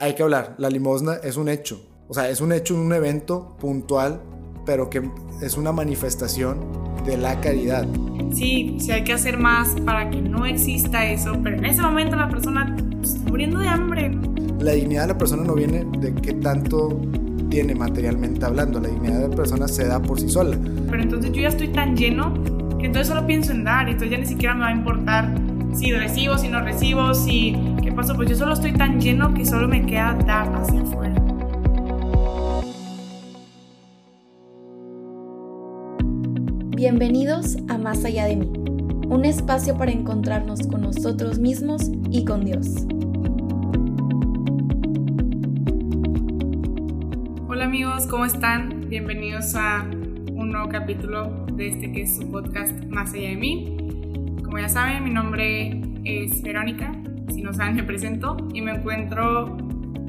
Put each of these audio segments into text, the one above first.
hay que hablar, la limosna es un hecho, o sea, es un hecho, un evento puntual, pero que es una manifestación de la caridad. Sí, sí hay que hacer más para que no exista eso, pero en ese momento la persona está muriendo de hambre. La dignidad de la persona no viene de qué tanto tiene materialmente hablando, la dignidad de la persona se da por sí sola. Pero entonces yo ya estoy tan lleno que entonces solo pienso en dar entonces ya ni siquiera me va a importar si recibo, si no recibo, si pasó, pues yo solo estoy tan lleno que solo me queda dar hacia afuera. Bienvenidos a Más allá de mí, un espacio para encontrarnos con nosotros mismos y con Dios. Hola amigos, ¿cómo están? Bienvenidos a un nuevo capítulo de este que es su podcast Más allá de mí. Como ya saben, mi nombre es Verónica, si no saben me presento y me encuentro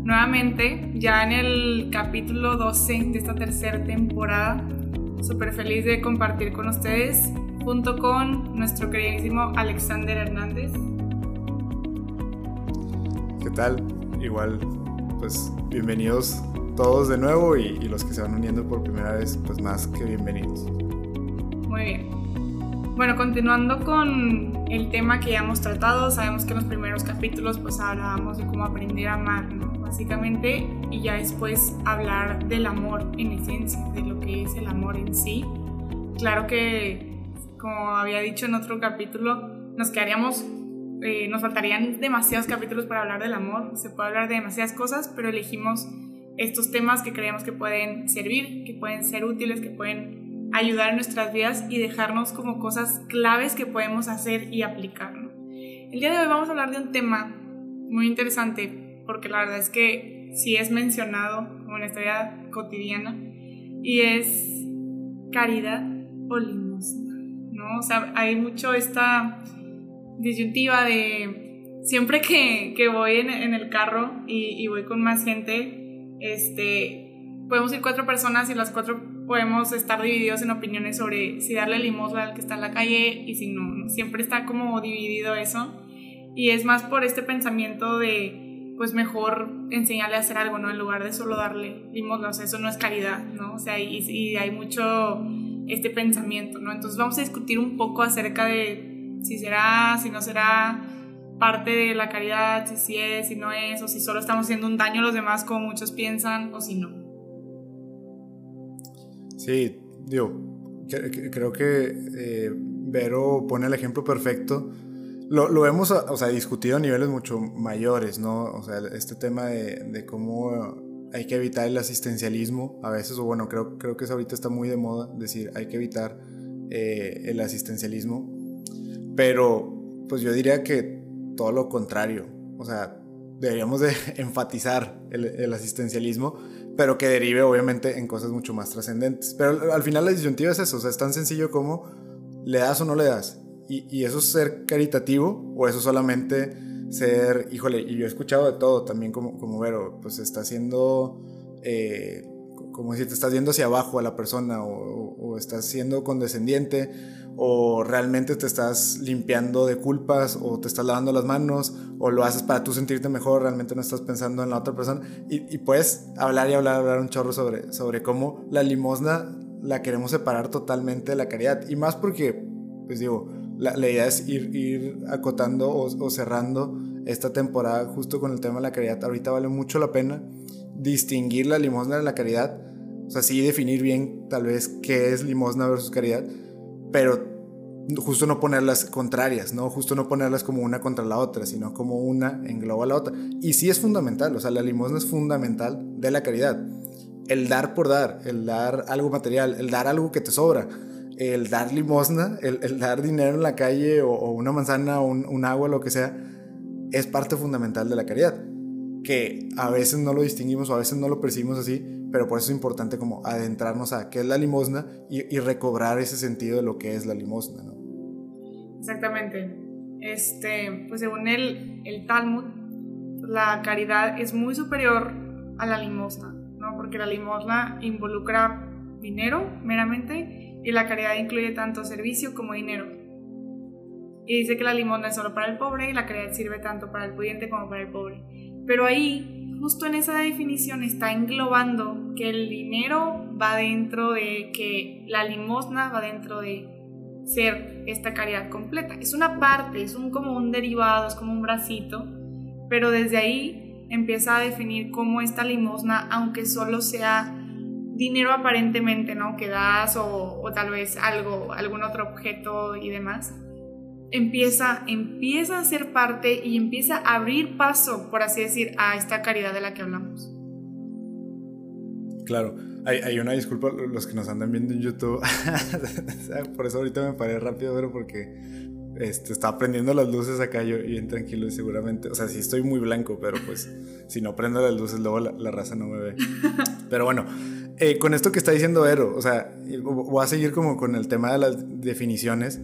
nuevamente ya en el capítulo 12 de esta tercera temporada. Súper feliz de compartir con ustedes junto con nuestro queridísimo Alexander Hernández. ¿Qué tal? Igual, pues bienvenidos todos de nuevo y, y los que se van uniendo por primera vez, pues más que bienvenidos. Muy bien. Bueno, continuando con el tema que ya hemos tratado, sabemos que en los primeros capítulos pues hablábamos de cómo aprender a amar. Básicamente, y ya después hablar del amor en esencia, de lo que es el amor en sí. Claro que, como había dicho en otro capítulo, nos quedaríamos, eh, nos faltarían demasiados capítulos para hablar del amor, se puede hablar de demasiadas cosas, pero elegimos estos temas que creemos que pueden servir, que pueden ser útiles, que pueden ayudar en nuestras vidas y dejarnos como cosas claves que podemos hacer y aplicar. El día de hoy vamos a hablar de un tema muy interesante porque la verdad es que sí es mencionado como en nuestra vida cotidiana y es caridad o limosna, ¿no? O sea, hay mucho esta disyuntiva de siempre que, que voy en, en, el carro y, y voy con más gente, este, podemos ir cuatro personas y las cuatro podemos estar divididos en opiniones sobre si darle limosna al que está en la calle y si no. Siempre está como dividido eso. Y es más por este pensamiento de, pues mejor enseñarle a hacer algo, ¿no? En lugar de solo darle limosna. O sea, eso no es caridad, ¿no? O sea, y, y hay mucho este pensamiento, ¿no? Entonces vamos a discutir un poco acerca de si será, si no será parte de la caridad, si sí es, si no es, o si solo estamos haciendo un daño a los demás como muchos piensan, o si no. Sí, digo, creo que eh, Vero pone el ejemplo perfecto. Lo, lo hemos o sea, discutido a niveles mucho mayores, ¿no? O sea, este tema de, de, cómo hay que evitar el asistencialismo a veces, o bueno, creo, creo que ahorita está muy de moda decir hay que evitar eh, el asistencialismo, pero pues yo diría que todo lo contrario, o sea, deberíamos de enfatizar el, el asistencialismo pero que derive obviamente en cosas mucho más trascendentes. Pero al final la disyuntiva es eso, o sea, es tan sencillo como le das o no le das. Y, y eso es ser caritativo o eso solamente ser, híjole, y yo he escuchado de todo también como, como Vero, pues está haciendo, eh, como si te estás viendo hacia abajo a la persona o, o estás siendo condescendiente o realmente te estás limpiando de culpas o te estás lavando las manos o lo haces para tú sentirte mejor, realmente no estás pensando en la otra persona y, y puedes hablar y hablar, hablar un chorro sobre, sobre cómo la limosna la queremos separar totalmente de la caridad y más porque, pues digo, la, la idea es ir, ir acotando o, o cerrando esta temporada justo con el tema de la caridad. Ahorita vale mucho la pena distinguir la limosna de la caridad, o sea, sí definir bien tal vez qué es limosna versus caridad, pero justo no ponerlas contrarias, ¿no? Justo no ponerlas como una contra la otra, sino como una engloba a la otra. Y sí es fundamental, o sea, la limosna es fundamental de la caridad. El dar por dar, el dar algo material, el dar algo que te sobra, el dar limosna, el, el dar dinero en la calle o, o una manzana o un, un, agua, lo que sea, es parte fundamental de la caridad. Que a veces no lo distinguimos o a veces no lo percibimos así, pero por eso es importante como adentrarnos a qué es la limosna y, recobrar ese sentido de lo que es la limosna, ¿no? Exactamente. Este, pues según el, el Talmud, la caridad es muy superior a la limosna, ¿no? Porque la limosna involucra dinero meramente y la caridad incluye tanto servicio como dinero. Y dice que la limosna es solo para el pobre y la caridad sirve tanto para el pudiente como para el pobre. Pero ahí justo en esa definición está englobando que el dinero va dentro de que la limosna va dentro de ser esta caridad completa. Es una parte, es un, como un derivado, es como un bracito, pero desde ahí empieza a definir cómo esta limosna, aunque solo sea dinero aparentemente, ¿no? Que das o, o tal vez algo, algún otro objeto y demás, empieza, empieza a ser parte y empieza a abrir paso, por así decir, a esta caridad de la que hablamos. Claro, hay, una disculpa los que nos andan viendo en YouTube. por eso ahorita me paré rápido, pero porque este, estaba prendiendo las luces acá yo bien tranquilo y seguramente, o sea, sí estoy muy blanco, pero pues si no prendo las luces luego la, raza no me ve. Pero bueno, eh, con esto que está diciendo Ero, o sea, voy a seguir como con el tema de las definiciones.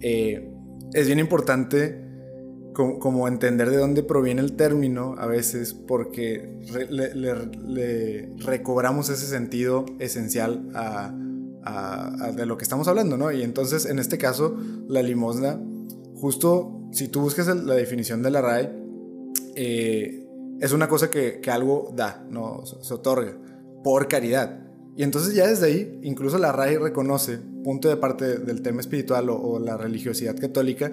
Eh, es bien importante como, entender de dónde proviene el término a veces porque le, recobramos ese sentido esencial a, de lo que estamos hablando, ¿no? Y entonces en este caso la limosna, justo si tú buscas la definición de la RAE, eh, es una cosa que, algo da, ¿no? Se, otorga por caridad. Y entonces ya desde ahí, incluso la RAE reconoce, punto de parte del tema espiritual o la religiosidad católica,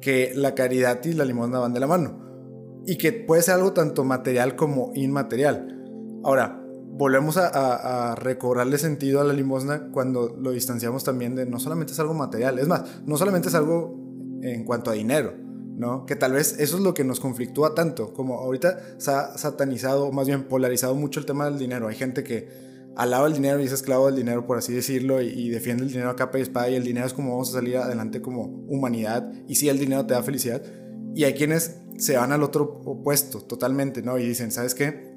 que la caridad y la limosna van de la mano y que puede ser algo tanto material como inmaterial. Ahora, volvemos a, recobrarle sentido a la limosna cuando lo distanciamos también de no solamente es algo material, es más, no solamente es algo en cuanto a dinero, ¿no? Que tal vez eso es lo que nos conflictúa tanto, como ahorita se ha satanizado, más bien polarizado mucho el tema del dinero. Hay gente que alaba el dinero y es esclavo del dinero, por así decirlo, y, defiende el dinero a capa y espada, y el dinero es como vamos a salir adelante como humanidad, y sí, el dinero te da felicidad. Y hay quienes se van al otro opuesto totalmente, ¿no? Y dicen, ¿sabes qué?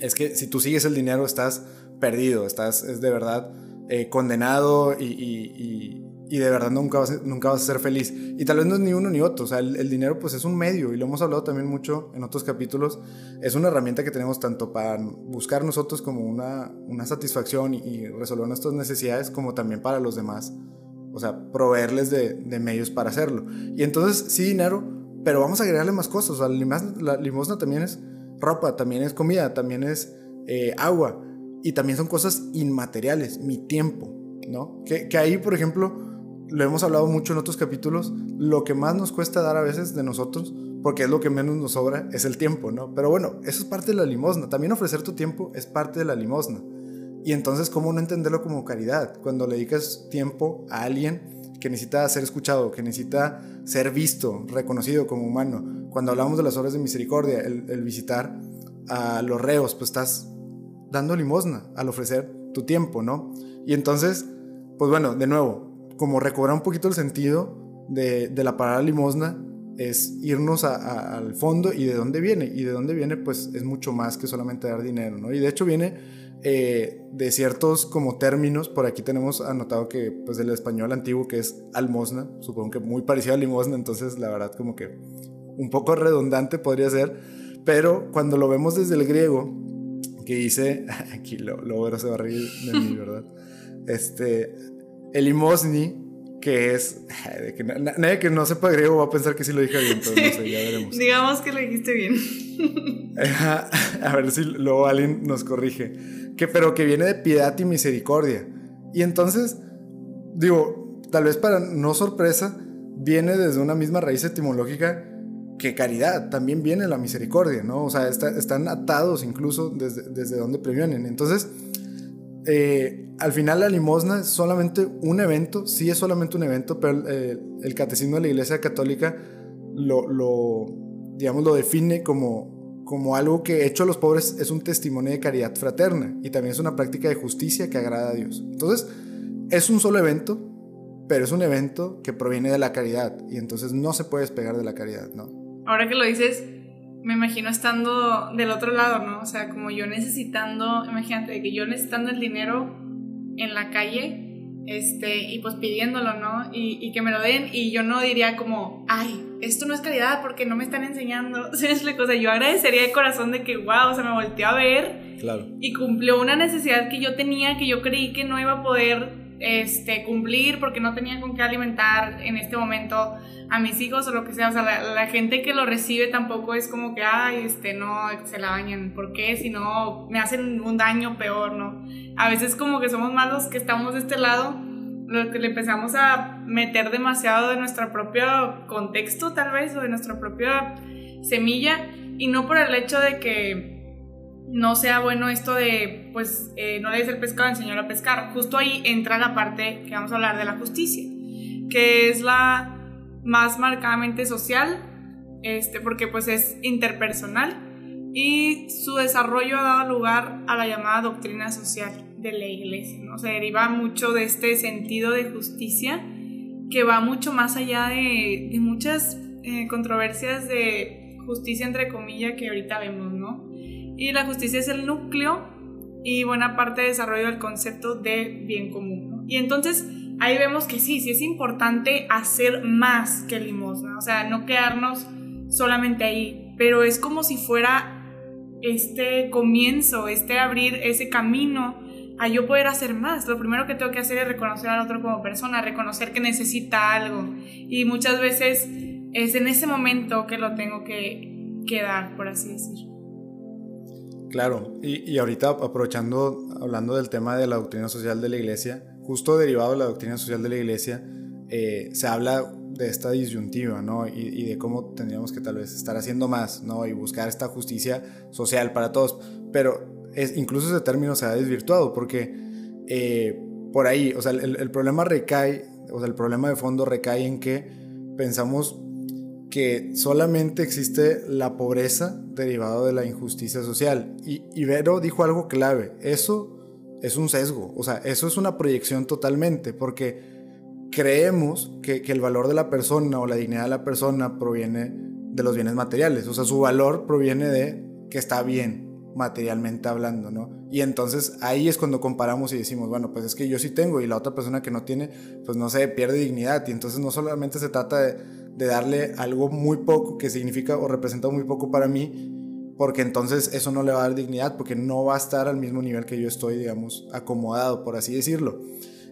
Es que si tú sigues el dinero estás perdido, estás, es de verdad eh, condenado y, y de verdad nunca vas, nunca vas a ser feliz. Y tal vez no es ni uno ni otro, o sea, el, dinero pues es un medio y lo hemos hablado también mucho en otros capítulos, es una herramienta que tenemos tanto para buscar nosotros como una, una satisfacción y, resolver nuestras necesidades como también para los demás, o sea, proveerles de, de, medios para hacerlo. Y entonces sí dinero, pero vamos a agregarle más cosas, o sea, la limosna, también es ropa, también es comida, también es eh, agua y también son cosas inmateriales, mi tiempo, ¿no? Que, que ahí, por ejemplo, lo hemos hablado mucho en otros capítulos, lo que más nos cuesta dar a veces de nosotros, porque es lo que menos nos sobra, es el tiempo, ¿no? Pero bueno, eso es parte de la limosna. También ofrecer tu tiempo es parte de la limosna. Y entonces, ¿cómo no entenderlo como caridad? Cuando le dedicas tiempo a alguien que necesita ser escuchado, que necesita ser visto, reconocido como humano. Cuando hablamos de las obras de misericordia, el, el visitar a los reos, pues estás dando limosna al ofrecer tu tiempo, ¿no? Y entonces, pues bueno, de nuevo, como recobrar un poquito el sentido de, de la palabra limosna es irnos al fondo y de dónde viene. Y de dónde viene, pues es mucho más que solamente dar dinero, ¿no? Y de hecho viene eh, de ciertos como términos. Por aquí tenemos anotado que, pues, el español antiguo que es almosna, supongo que muy parecido a limosna, entonces la verdad como que un poco redundante podría ser. Pero cuando lo vemos desde el griego, que dice, aquí lo, lo se va a reír de mí, ¿verdad? Este, el limosni, que es. Que nadie que no sepa griego va a pensar que sí lo dije bien, pero no sé, ya veremos. Digamos que lo dijiste bien. a ver si luego alguien nos corrige. Que, pero que viene de piedad y misericordia. Y entonces, digo, tal vez para no sorpresa, viene desde una misma raíz etimológica que caridad, también viene la misericordia, ¿no? O sea, están atados incluso desde, desde donde previenen. Entonces, eh, al final la limosna es solamente un evento, sí es solamente un evento, pero eh, el catecismo de la Iglesia Católica lo, digamos, lo define como, como algo que hecho a los pobres es un testimonio de caridad fraterna y también es una práctica de justicia que agrada a Dios. Entonces, es un solo evento, pero es un evento que proviene de la caridad y entonces no se puede despegar de la caridad, ¿no? Ahora que lo dices, me imagino estando del otro lado, ¿no? O sea, como yo necesitando, imagínate, que yo necesitando el dinero en la calle, este, y pues pidiéndolo, ¿no? Y, que me lo den, y yo no diría como, ay, esto no es calidad porque no me están enseñando. ¿Sí es cosa? Yo agradecería de corazón de que, wow, se me volteó a ver. Claro. Y cumplió una necesidad que yo tenía, que yo creí que no iba a poder este, cumplir porque no tenía con qué alimentar en este momento a mis hijos o lo que sea. O sea, la, gente que lo recibe tampoco es como que, ay, este, no, se la bañan. ¿Por qué? Si no, me hacen un daño peor, ¿no? A veces como que somos más los que estamos de este lado, los que le empezamos a meter demasiado de nuestro propio contexto, tal vez, o de nuestra propia semilla, y no por el hecho de que no sea bueno esto de, pues, eh, no le des el pescado, enseñarlo a pescar. Justo ahí entra la parte que vamos a hablar de la justicia, que es la más marcadamente social, este, porque pues es interpersonal y su desarrollo ha dado lugar a la llamada doctrina social de la iglesia, ¿no? Se deriva mucho de este sentido de justicia que va mucho más allá de, muchas eh, controversias de justicia entre comillas que ahorita vemos, ¿no? Y la justicia es el núcleo y buena parte de desarrollo del concepto de bien común. Y entonces ahí vemos que sí, sí es importante hacer más que limosna, o sea, no quedarnos solamente ahí, pero es como si fuera este comienzo, este abrir ese camino a yo poder hacer más. Lo primero que tengo que hacer es reconocer al otro como persona, reconocer que necesita algo. Y muchas veces es en ese momento que lo tengo que, que dar, por así decir. Claro, y, y, ahorita aprovechando, hablando del tema de la doctrina social de la iglesia, justo derivado de la doctrina social de la iglesia, eh, se habla de esta disyuntiva, ¿no? Y, de cómo tendríamos que tal vez estar haciendo más, ¿no? Y buscar esta justicia social para todos. Pero es, incluso ese término se ha desvirtuado porque eh, por ahí, o sea, el, el problema recae, o sea, el problema de fondo recae en que pensamos que solamente existe la pobreza derivada de la injusticia social. Y Ibero dijo algo clave, eso es un sesgo, o sea, eso es una proyección totalmente, porque creemos que, el valor de la persona o la dignidad de la persona proviene de los bienes materiales, o sea, su valor proviene de que está bien materialmente hablando, ¿no? Y entonces ahí es cuando comparamos y decimos, bueno, pues es que yo sí tengo y la otra persona que no tiene, pues no sé, pierde dignidad. Y entonces no solamente se trata de de darle algo muy poco que significa o representa muy poco para mí, porque entonces eso no le va a dar dignidad, porque no va a estar al mismo nivel que yo estoy, digamos, acomodado, por así decirlo.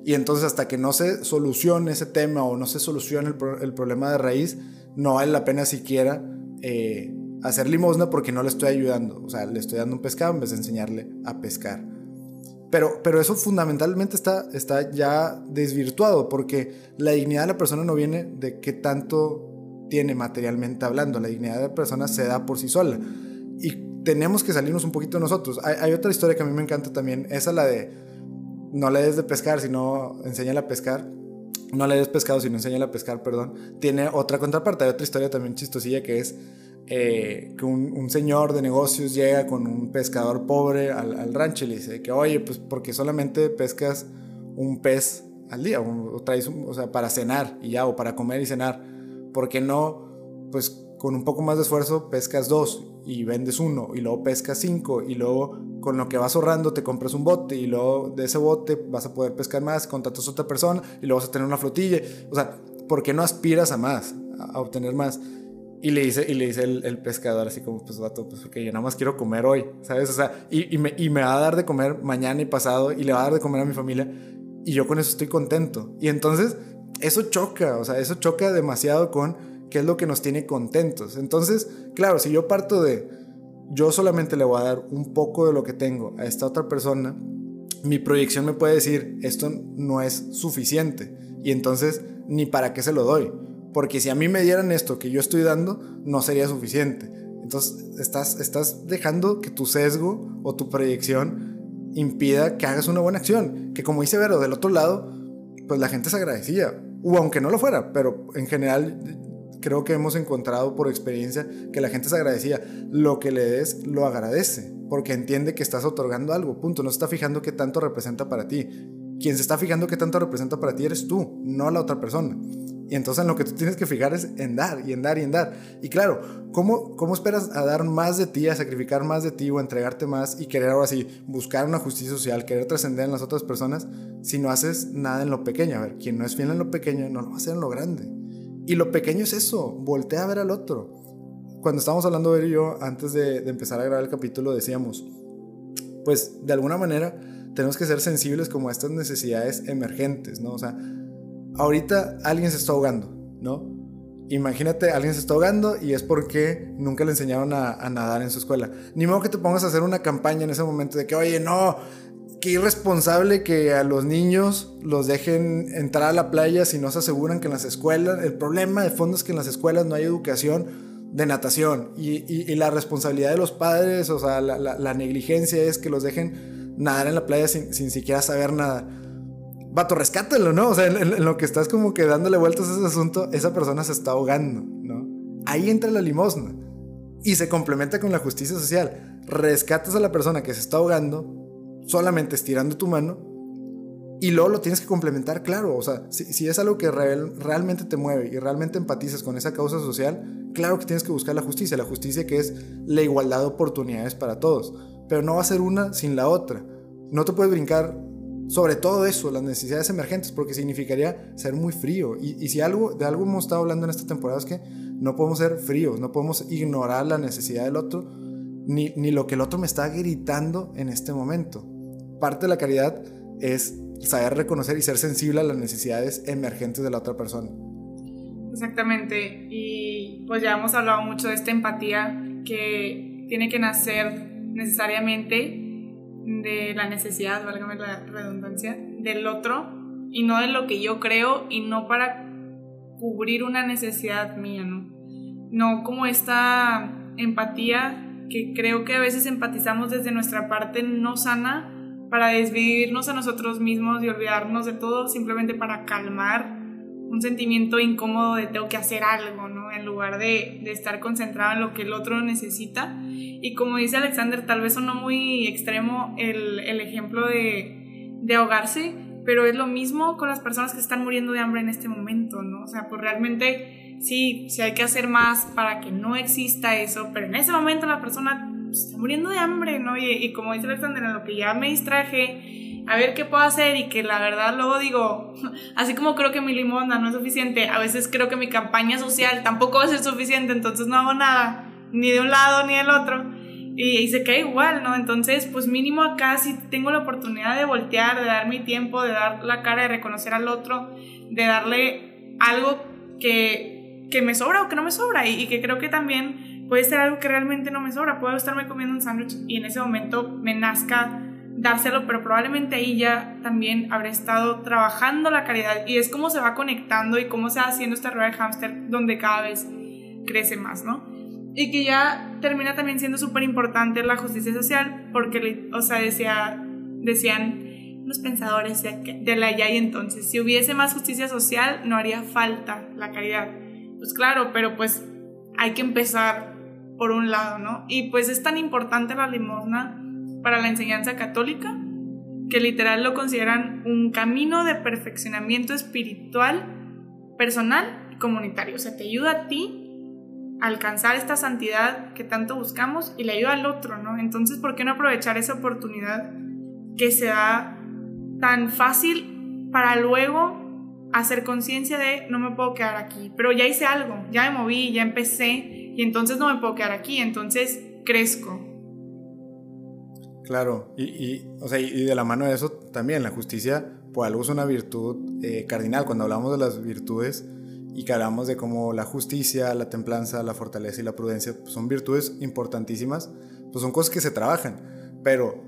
Y entonces hasta que no se solucione ese tema o no se solucione el, problema de raíz, no vale la pena siquiera eh, hacer limosna porque no le estoy ayudando. O sea, le estoy dando un pescado en vez de enseñarle a pescar. Pero, pero eso fundamentalmente está, está ya desvirtuado porque la dignidad de la persona no viene de qué tanto tiene materialmente hablando. La dignidad de la persona se da por sí sola. Y tenemos que salirnos un poquito nosotros. Hay, otra historia que a mí me encanta también. Esa la de no le des de pescar, sino enséñale a pescar. No le des pescado, sino enséñale a pescar, perdón. Tiene otra contraparte. Hay otra historia también chistosilla que es eh, que un, señor de negocios llega con un pescador pobre al, rancho y le dice que, oye, pues porque solamente pescas un pez al día, o, traes, o sea, para cenar y ya, o para comer y cenar, ¿por qué no, pues con un poco más de esfuerzo pescas dos y vendes uno, y luego pescas cinco, y luego con lo que vas ahorrando te compras un bote, y luego de ese bote vas a poder pescar más, contratas a otra persona, y luego vas a tener una flotilla, o sea, ¿por qué no aspiras a más, a obtener más? Y le dice, y le dice el, pescador así como, pues vato, pues porque yo nada más quiero comer hoy, ¿sabes? O sea, y, y, me, y, me, va a dar de comer mañana y pasado y le va a dar de comer a mi familia y yo con eso estoy contento. Y entonces eso choca, o sea, eso choca demasiado con qué es lo que nos tiene contentos. Entonces, claro, si yo parto de, yo solamente le voy a dar un poco de lo que tengo a esta otra persona, mi proyección me puede decir, esto no es suficiente. Y entonces, ni para qué se lo doy. Porque si a mí me dieran esto que yo estoy dando, no sería suficiente. Entonces estás, estás dejando que tu sesgo o tu proyección impida que hagas una buena acción. Que como dice Vero, del otro lado, pues la gente se agradecía. O aunque no lo fuera, pero en general creo que hemos encontrado por experiencia que la gente se agradecía. Lo que le des, lo agradece. Porque entiende que estás otorgando algo. Punto. No se está fijando qué tanto representa para ti. Quien se está fijando qué tanto representa para ti eres tú, no la otra persona. Y entonces lo que tú tienes que fijar es en dar y en dar y en dar. Y claro, ¿cómo, ¿cómo esperas a dar más de ti, a sacrificar más de ti o a entregarte más y querer ahora sí buscar una justicia social, querer trascender en las otras personas si no haces nada en lo pequeño? A ver, quien no es fiel en lo pequeño no lo va a hacer en lo grande. Y lo pequeño es eso, voltea a ver al otro. Cuando estábamos hablando de yo, antes de, de empezar a grabar el capítulo, decíamos, pues de alguna manera tenemos que ser sensibles como a estas necesidades emergentes, ¿no? O sea, ahorita alguien se está ahogando, ¿no? Imagínate, alguien se está ahogando y es porque nunca le enseñaron a, nadar en su escuela. Ni modo que te pongas a hacer una campaña en ese momento de que, oye, no, qué irresponsable que a los niños los dejen entrar a la playa si no se aseguran que en las escuelas, el problema de fondo es que en las escuelas no hay educación de natación y, y, la responsabilidad de los padres, o sea, la, la, negligencia es que los dejen nadar en la playa sin, sin siquiera saber nada. Vato, rescátelo, ¿no? O sea, en, lo que estás como que dándole vueltas a ese asunto, esa persona se está ahogando, ¿no? Ahí entra la limosna y se complementa con la justicia social. Rescatas a la persona que se está ahogando solamente estirando tu mano y luego lo tienes que complementar, claro, o sea, si, es algo que realmente te mueve y realmente empatizas con esa causa social, claro que tienes que buscar la justicia, la justicia que es la igualdad de oportunidades para todos, pero no va a ser una sin la otra. No te puedes brincar sobre todo eso, las necesidades emergentes, porque significaría ser muy frío. Y, y si algo, de algo hemos estado hablando en esta temporada es que no podemos ser fríos, no podemos ignorar la necesidad del otro, ni, ni lo que el otro me está gritando en este momento parte de la caridad es saber reconocer y ser sensible a las necesidades emergentes de la otra persona. Exactamente. Y pues ya hemos hablado mucho de esta empatía que tiene que nacer necesariamente de la necesidad, válgame la redundancia, del otro y no de lo que yo creo y no para cubrir una necesidad mía, ¿no? No como esta empatía que creo que a veces empatizamos desde nuestra parte no sana para desvivirnos a nosotros mismos y olvidarnos de todo simplemente para calmar un sentimiento incómodo de tengo que hacer algo, ¿no? Lugar de, de, estar concentrado en lo que el otro necesita. Y como dice Alexander, tal vez sonó muy extremo el, el ejemplo de, de ahogarse, pero es lo mismo con las personas que están muriendo de hambre en este momento, ¿no? O sea, pues realmente sí, sí hay que hacer más para que no exista eso, pero en ese momento la persona pues, está muriendo de hambre, ¿no? Y, como dice Alexander, en lo que ya me distraje, a ver qué puedo hacer y que la verdad luego digo, así como creo que mi limona no es suficiente, a veces creo que mi campaña social tampoco va a ser suficiente, entonces no hago nada, ni de un lado ni del otro. Y, y se queda igual, ¿no? Entonces, pues mínimo acá si tengo la oportunidad de voltear, de dar mi tiempo, de dar la cara, de reconocer al otro, de darle algo que, que me sobra o que no me sobra y, y que creo que también puede ser algo que realmente no me sobra, puedo estarme comiendo un sándwich y en ese momento me nazca dárselo, pero probablemente ahí ya también habré estado trabajando la caridad y es como se va conectando y cómo se va haciendo esta rueda de hámster donde cada vez crece más, ¿no? Y que ya termina también siendo súper importante la justicia social porque, o sea, decía, decían los pensadores de, de la ya y entonces, si hubiese más justicia social no haría falta la caridad. Pues claro, pero pues hay que empezar por un lado, ¿no? Y pues es tan importante la limosna para la enseñanza católica que literal lo consideran un camino de perfeccionamiento espiritual, personal y comunitario. O sea, te ayuda a ti a alcanzar esta santidad que tanto buscamos y le ayuda al otro, ¿no? Entonces, ¿por qué no aprovechar esa oportunidad que se da tan fácil para luego hacer conciencia de no me puedo quedar aquí, pero ya hice algo, ya me moví, ya empecé y entonces no me puedo quedar aquí, entonces crezco. Claro, y, o sea, y de la mano de eso también la justicia, por algo es una virtud eh, cardinal. Cuando hablamos de las virtudes y que hablamos de cómo la justicia, la templanza, la fortaleza y la prudencia pues, son virtudes importantísimas, pues son cosas que se trabajan. Pero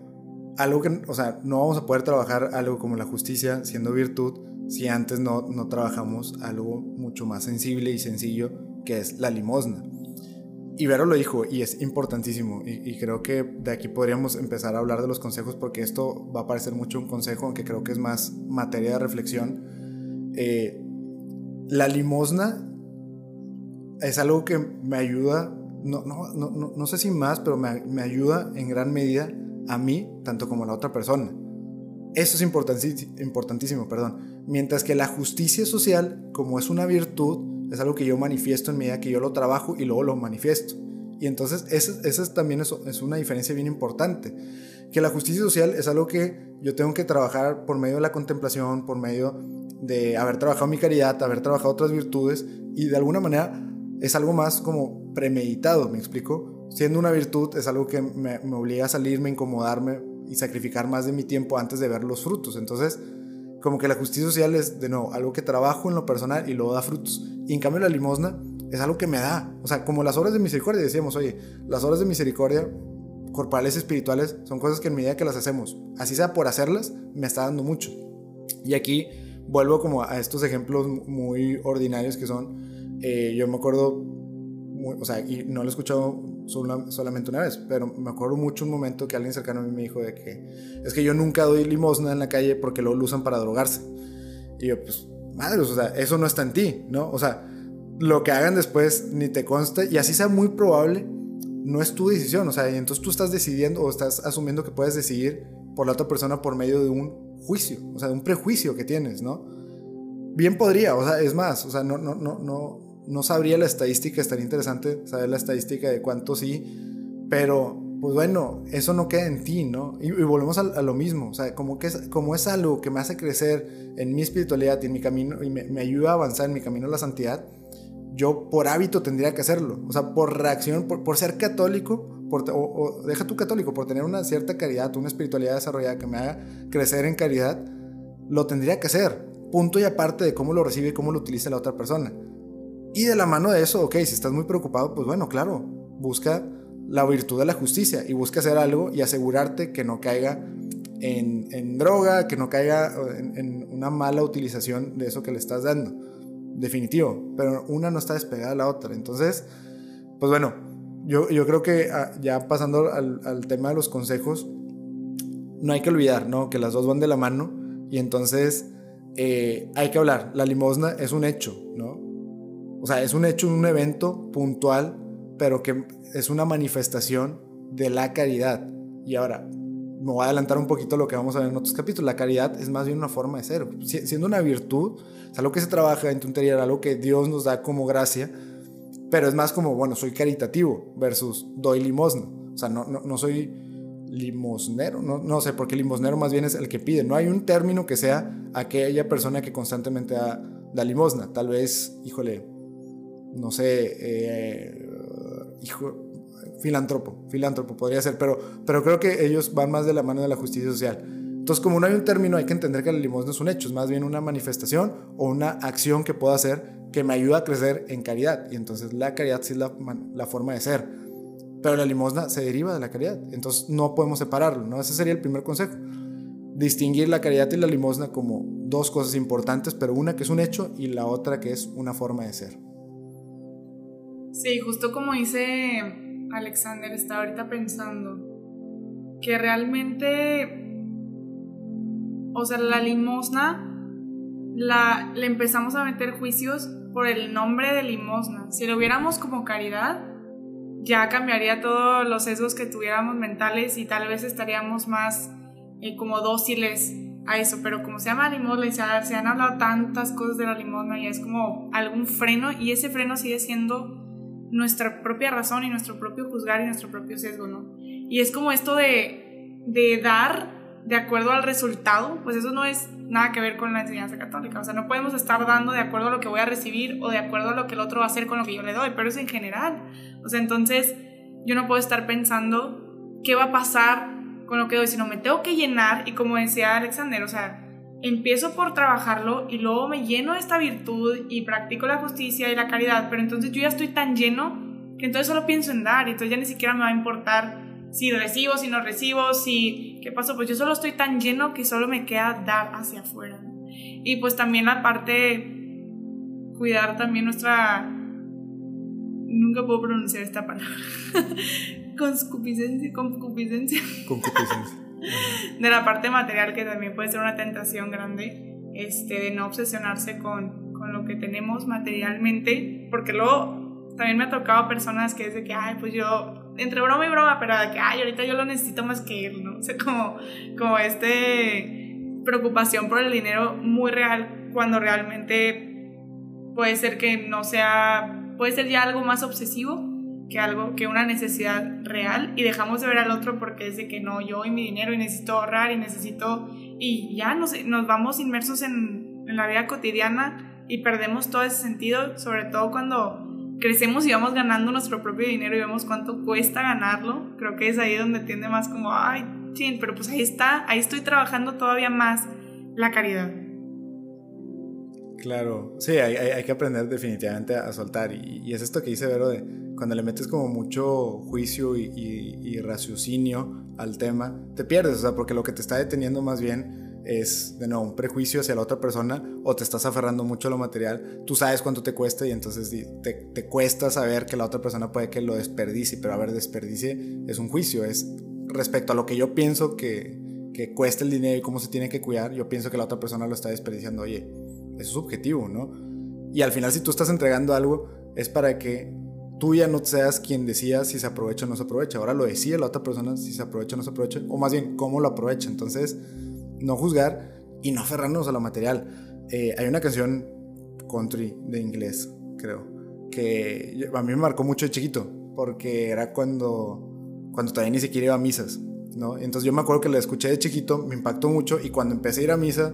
algo que, o sea, no vamos a poder trabajar algo como la justicia siendo virtud si antes no, no trabajamos algo mucho más sensible y sencillo que es la limosna. Ibero lo dijo y es importantísimo y, creo que de aquí podríamos empezar a hablar de los consejos porque esto va a parecer mucho un consejo, aunque creo que es más materia de reflexión. Eh, la limosna es algo que me ayuda, no, no, no, no sé si más, pero me, me, ayuda en gran medida a mí, tanto como a la otra persona. Eso es importantísimo, importantísimo, perdón. Mientras que la justicia social, como es una virtud, es algo que yo manifiesto en medida que yo lo trabajo y luego lo manifiesto. Y entonces esa, también es, es, una diferencia bien importante. Que la justicia social es algo que yo tengo que trabajar por medio de la contemplación, por medio de haber trabajado mi caridad, haber trabajado otras virtudes y de alguna manera es algo más como premeditado, ¿me explico? Siendo una virtud es algo que me, obliga a salirme, incomodarme y sacrificar más de mi tiempo antes de ver los frutos. Entonces, como que la justicia social es, de nuevo, algo que trabajo en lo personal y luego da frutos. Y en cambio la limosna es algo que me da. O sea, como las obras de misericordia, decíamos, oye, las obras de misericordia corporales y espirituales son cosas que en medida que las hacemos, así sea por hacerlas, me está dando mucho. Y aquí vuelvo como a estos ejemplos muy ordinarios que son, eh, yo me acuerdo, o sea, y no lo he escuchado solamente una vez, pero me acuerdo mucho un momento que alguien cercano a mí me dijo de que es que yo nunca doy limosna en la calle porque lo usan para drogarse. Y yo, pues, madre, o sea, eso no está en ti, ¿no? O sea, lo que hagan después ni te consta y así sea muy probable, no es tu decisión, o sea, y entonces tú estás decidiendo o estás asumiendo que puedes decidir por la otra persona por medio de un juicio, o sea, de un prejuicio que tienes, ¿no? Bien podría, o sea, es más, o sea, no, no, no, no, no sabría la estadística, estaría interesante saber la estadística de cuánto sí, pero pues bueno, eso no queda en ti, ¿no? Y, volvemos a, lo mismo, o sea, como es, algo que me hace crecer en mi espiritualidad y en mi camino y me, ayuda a avanzar en mi camino a la santidad, yo por hábito tendría que hacerlo. O sea, por reacción, por, ser católico, por, o, deja tu católico, por tener una cierta caridad, una espiritualidad desarrollada que me haga crecer en caridad, lo tendría que hacer. Punto y aparte de cómo lo recibe y cómo lo utiliza la otra persona. Y de la mano de eso, ok, si estás muy preocupado, pues bueno, claro, busca la virtud de la justicia y busca hacer algo y asegurarte que no caiga en, droga, que no caiga en una mala utilización de eso que le estás dando definitivo, pero una no está despegada de la otra. Entonces, pues bueno, yo, yo creo que ah, ya pasando al, tema de los consejos, no hay que olvidar, ¿no? Que las dos van de la mano y entonces eh, hay que hablar. La limosna es un hecho, ¿no? O sea, es un hecho, un evento puntual, pero que es una manifestación de la caridad. Y ahora, me voy a adelantar un poquito lo que vamos a ver en otros capítulos. La caridad es más bien una forma de ser. Siendo una virtud, es algo que se trabaja en tu interior, algo que Dios nos da como gracia, pero es más como, bueno, soy caritativo versus doy limosna. O sea, no, no, soy limosnero, no, no sé, porque limosnero más bien es el que pide. No hay un término que sea aquella persona que constantemente da, da limosna. Tal vez, híjole, no sé, eh, hijo, filántropo, filántropo podría ser, pero, pero creo que ellos van más de la mano de la justicia social. Entonces, como no hay un término, hay que entender que la limosna es un hecho, es más bien una manifestación o una acción que puedo hacer que me ayuda a crecer en caridad. Y entonces la caridad sí es la, la forma de ser. Pero la limosna se deriva de la caridad. Entonces no podemos separarlo, ¿no? Ese sería el primer consejo. Distinguir la caridad y la limosna como dos cosas importantes, pero una que es un hecho y la otra que es una forma de ser. Sí, justo como dice Alexander está ahorita pensando que realmente, o sea, la limosna, la, le empezamos a meter juicios por el nombre de limosna. Si lo viéramos como caridad, ya cambiaría todos los sesgos que tuviéramos mentales y tal vez estaríamos más eh, como dóciles a eso, pero como se llama limosna y se, han hablado tantas cosas de la limosna y es como algún freno y ese freno sigue siendo nuestra propia razón y nuestro propio juzgar y nuestro propio sesgo, ¿no? Y es como esto de, de dar de acuerdo al resultado, pues eso no es nada que ver con la enseñanza católica. O sea, no podemos estar dando de acuerdo a lo que voy a recibir o de acuerdo a lo que el otro va a hacer con lo que yo le doy, pero es en general. O sea, entonces yo no puedo estar pensando qué va a pasar con lo que doy, sino me tengo que llenar y como decía Alexander, o sea, empiezo por trabajarlo y luego me lleno de esta virtud y practico la justicia y la caridad, pero entonces yo ya estoy tan lleno que entonces solo pienso en dar y entonces ya ni siquiera me va a importar si recibo, si no recibo, si qué pasó, pues yo solo estoy tan lleno que solo me queda dar hacia afuera. Y pues también la parte cuidar también nuestra nunca puedo pronunciar esta palabra. Concupiscencia, concupiscencia. Concupiscencia de la parte material que también puede ser una tentación grande, este, de no obsesionarse con, con lo que tenemos materialmente, porque luego también me ha tocado personas que es de que, ay, pues yo, entre broma y broma, pero de que, ay, ahorita yo lo necesito más que él, ¿no? O sea, como, como este preocupación por el dinero muy real cuando realmente puede ser que no sea, puede ser ya algo más obsesivo que algo, que una necesidad real y dejamos de ver al otro porque es de que no, yo y mi dinero y necesito ahorrar y necesito, y ya nos, nos vamos inmersos en, en la vida cotidiana y perdemos todo ese sentido, sobre todo cuando crecemos y vamos ganando nuestro propio dinero y vemos cuánto cuesta ganarlo, creo que es ahí donde tiende más como, ay, chin, pero pues ahí está, ahí estoy trabajando todavía más la caridad. Claro, sí, hay, hay, que aprender definitivamente a soltar. Y, es esto que dice Vero de cuando le metes como mucho juicio y, y, raciocinio al tema, te pierdes, o sea, porque lo que te está deteniendo más bien es, de nuevo, un prejuicio hacia la otra persona o te estás aferrando mucho a lo material. Tú sabes cuánto te cuesta y entonces te, te cuesta saber que la otra persona puede que lo desperdicie, pero a ver, desperdicie es un juicio, es respecto a lo que yo pienso que, que cuesta el dinero y cómo se tiene que cuidar, yo pienso que la otra persona lo está desperdiciando. Oye, eso es subjetivo, ¿no? Y al final si tú estás entregando algo es para que tú ya no seas quien decía si se aprovecha o no se aprovecha. Ahora lo decía la otra persona si se aprovecha o no se aprovecha, o más bien cómo lo aprovecha. Entonces, no juzgar y no aferrarnos a lo material. Eh, hay una canción country de inglés, creo, que a mí me marcó mucho de chiquito, porque era cuando, cuando todavía ni siquiera iba a misas. ¿no? Entonces yo me acuerdo que la escuché de chiquito, me impactó mucho y cuando empecé a ir a misa,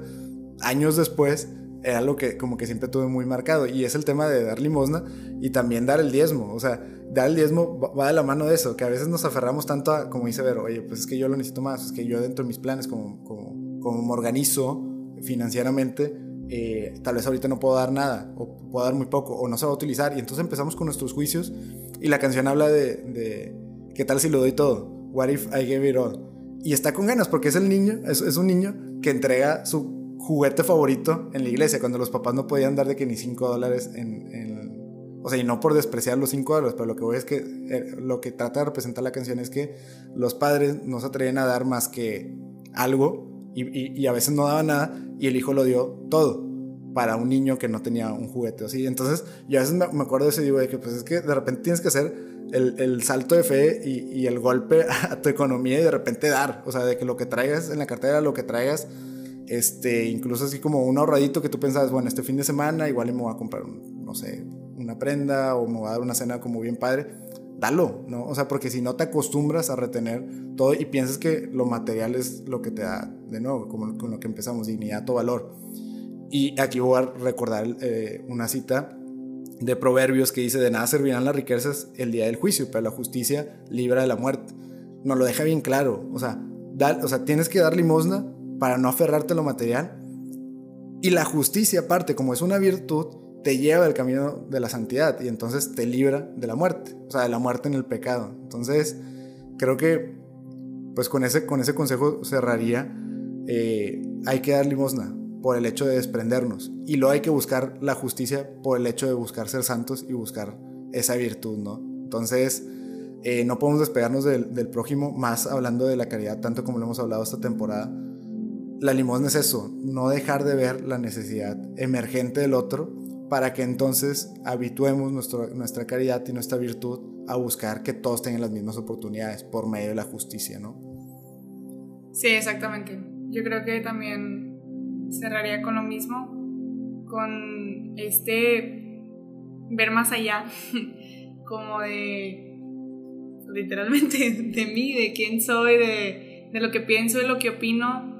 años después, era algo que como que siempre tuve muy marcado y es el tema de dar limosna y también dar el diezmo, o sea, dar el diezmo va de la mano de eso, que a veces nos aferramos tanto a, como dice Vero, oye, pues es que yo lo necesito más, es que yo dentro de mis planes, como, como, como me organizo financieramente, eh, tal vez ahorita no puedo dar nada, o puedo dar muy poco, o no se va a utilizar, y entonces empezamos con nuestros juicios, y la canción habla de, de ¿qué tal si lo doy todo? What if I gave it all? Y está con ganas, porque es el niño, es, es un niño que entrega su juguete favorito en la iglesia, cuando los papás no podían dar de que ni 5 dólares en, O sea, y no por despreciar los 5 dólares, pero lo que voy es que eh, lo que trata de representar la canción es que los padres no se atreven a dar más que algo y, y, a veces no daban nada y el hijo lo dio todo para un niño que no tenía un juguete así. Entonces, yo a veces me, acuerdo de ese digo de que pues es que de repente tienes que hacer el, el salto de fe y, y, el golpe a tu economía y de repente dar. O sea, de que lo que traigas en la cartera, lo que traigas este, incluso así como un ahorradito que tú pensabas, bueno, este fin de semana igual me voy a comprar, no sé, una prenda o me voy a dar una cena como bien padre, dalo, ¿no? O sea, porque si no te acostumbras a retener todo y piensas que lo material es lo que te da, de nuevo, como con lo que empezamos, dignidad o valor. Y aquí voy a recordar eh, una cita de Proverbios que dice, de nada servirán las riquezas el día del juicio, pero la justicia libra de la muerte. Nos lo deja bien claro, o sea, o sea, tienes que dar limosna para no aferrarte a lo material. Y la justicia, aparte, como es una virtud, te lleva al camino de la santidad y entonces te libra de la muerte, o sea, de la muerte en el pecado. Entonces, creo que, pues con ese, con ese consejo cerraría, eh, hay que dar limosna por el hecho de desprendernos y luego hay que buscar la justicia por el hecho de buscar ser santos y buscar esa virtud, ¿no? Entonces, eh, no podemos despegarnos del, del prójimo, más hablando de la caridad, tanto como lo hemos hablado esta temporada la limosna es eso, no dejar de ver la necesidad emergente del otro para que entonces habituemos nuestra caridad y nuestra virtud a buscar que todos tengan las mismas oportunidades por medio de la justicia, ¿no? Sí, exactamente. Yo creo que también cerraría con lo mismo, con este ver más allá, como de literalmente de mí, de quién soy, de, de lo que pienso, de lo que opino,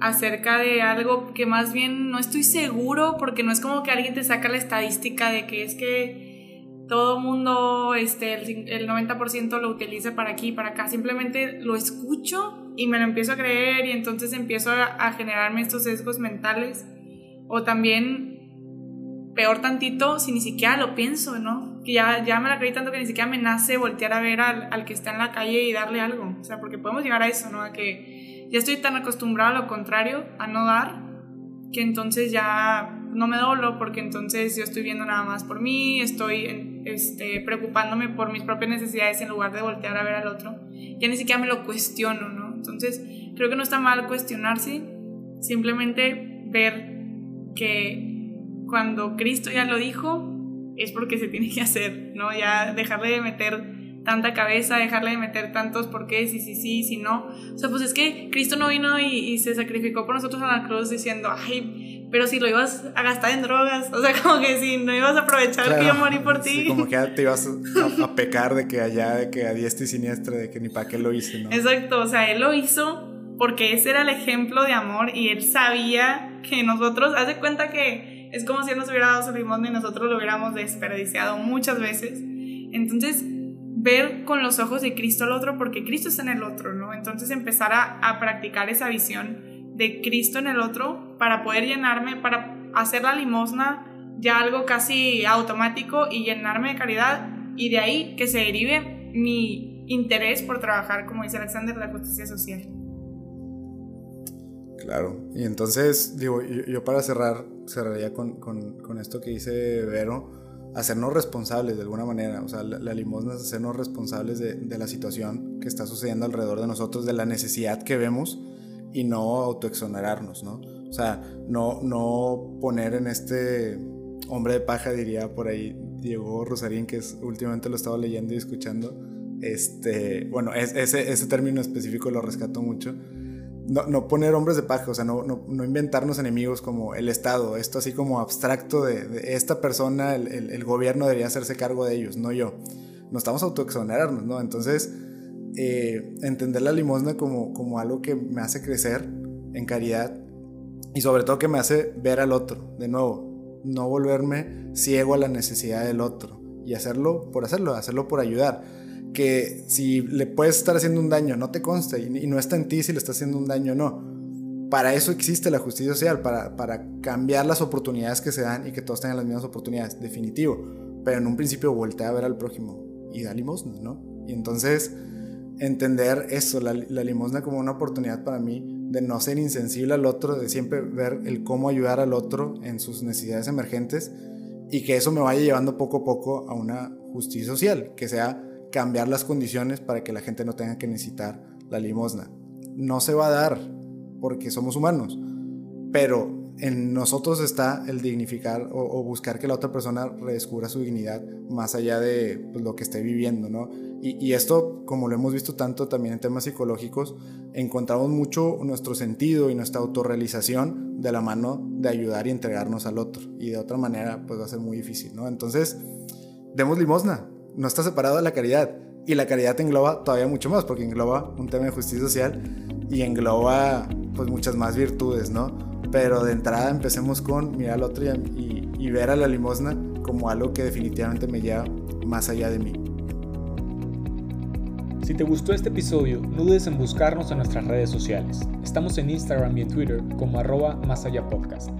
acerca de algo que más bien no estoy seguro porque no es como que alguien te saca la estadística de que es que todo mundo, este, el, 90% lo utiliza para aquí para acá. Simplemente lo escucho y me lo empiezo a creer y entonces empiezo a, generarme estos sesgos mentales. O también, peor tantito, si ni siquiera lo pienso, ¿no? Que ya, ya me la creí tanto que ni siquiera me nace voltear a ver al, al que está en la calle y darle algo. O sea, porque podemos llegar a eso, ¿no? A que ya estoy tan acostumbrado a lo contrario, a no dar, que entonces ya no me doblo porque entonces yo estoy viendo nada más por mí, estoy este, preocupándome por mis propias necesidades en lugar de voltear a ver al otro. Ya ni siquiera me lo cuestiono, ¿no? Entonces creo que no está mal cuestionarse, simplemente ver que cuando Cristo ya lo dijo, es porque se tiene que hacer, ¿no? Ya dejarle de meter tanta cabeza, dejarle de meter tantos por qué, si sí, sí, si no. O sea, pues es que Cristo no vino y, se sacrificó por nosotros a la cruz diciendo, ay, pero si lo ibas a gastar en drogas, o sea, como que si no ibas a aprovechar que yo morí por ti. como que te ibas a, pecar de que allá, de que a diestra y siniestra, de que ni para qué lo hice, ¿no? Exacto, o sea, él lo hizo porque ese era el ejemplo de amor y él sabía que nosotros, hace cuenta que es como si él nos hubiera dado su limón y nosotros lo hubiéramos desperdiciado muchas veces. Entonces, ver con los ojos de Cristo al otro porque Cristo está en el otro, ¿no? Entonces empezar a, practicar esa visión de Cristo en el otro para poder llenarme, para hacer la limosna ya algo casi automático y llenarme de caridad y de ahí que se derive mi interés por trabajar, como dice Alexander, la justicia social. Claro, y entonces, digo, yo, para cerrar, cerraría con, esto que dice Vero, hacernos responsables de alguna manera, o sea, la, limosna es hacernos responsables de, de, la situación que está sucediendo alrededor de nosotros, de la necesidad que vemos y no autoexonerarnos, ¿no? O sea, no, no poner en este hombre de paja, diría por ahí Diego Rosarín, que últimamente lo estaba leyendo y escuchando. Este, bueno, ese, ese término específico lo rescato mucho. No, no, poner hombres de paja, o sea, no, no, no, inventarnos enemigos como el Estado, esto así como abstracto de, esta persona, el, el, gobierno debería hacerse cargo de ellos, no yo. Nos estamos autoexonerarnos, ¿no? Entonces, eh, entender la limosna como, como algo que me hace crecer en caridad y sobre todo que me hace ver al otro, de nuevo, no volverme ciego a la necesidad del otro y hacerlo por hacerlo, hacerlo por ayudar. Que si le puedes estar haciendo un daño, no te consta y, no está en ti si le estás haciendo un daño o no. Para eso existe la justicia social, para, para cambiar las oportunidades que se dan y que todos tengan las mismas oportunidades, definitivo. Pero en un principio voltea a ver al prójimo y da limosna, ¿no? Y entonces entender eso, la, la limosna como una oportunidad para mí de no ser insensible al otro, de siempre ver el cómo ayudar al otro en sus necesidades emergentes y que eso me vaya llevando poco a poco a una justicia social, que sea cambiar las condiciones para que la gente no tenga que necesitar la limosna. No se va a dar porque somos humanos, pero en nosotros está el dignificar o, buscar que la otra persona redescubra su dignidad más allá de pues, lo que esté viviendo, ¿no? Y, esto, como lo hemos visto tanto también en temas psicológicos, encontramos mucho nuestro sentido y nuestra autorrealización de la mano de ayudar y entregarnos al otro. Y de otra manera, pues va a ser muy difícil, ¿no? Entonces, demos limosna, no está separado de la caridad. Y la caridad engloba todavía mucho más, porque engloba un tema de justicia social y engloba pues muchas más virtudes, ¿no? Pero de entrada empecemos con mirar al otro y, ver a la limosna como algo que definitivamente me lleva más allá de mí. Si te gustó este episodio, no dudes en buscarnos en nuestras redes sociales. Estamos en Instagram y Twitter como arroba más allá podcast.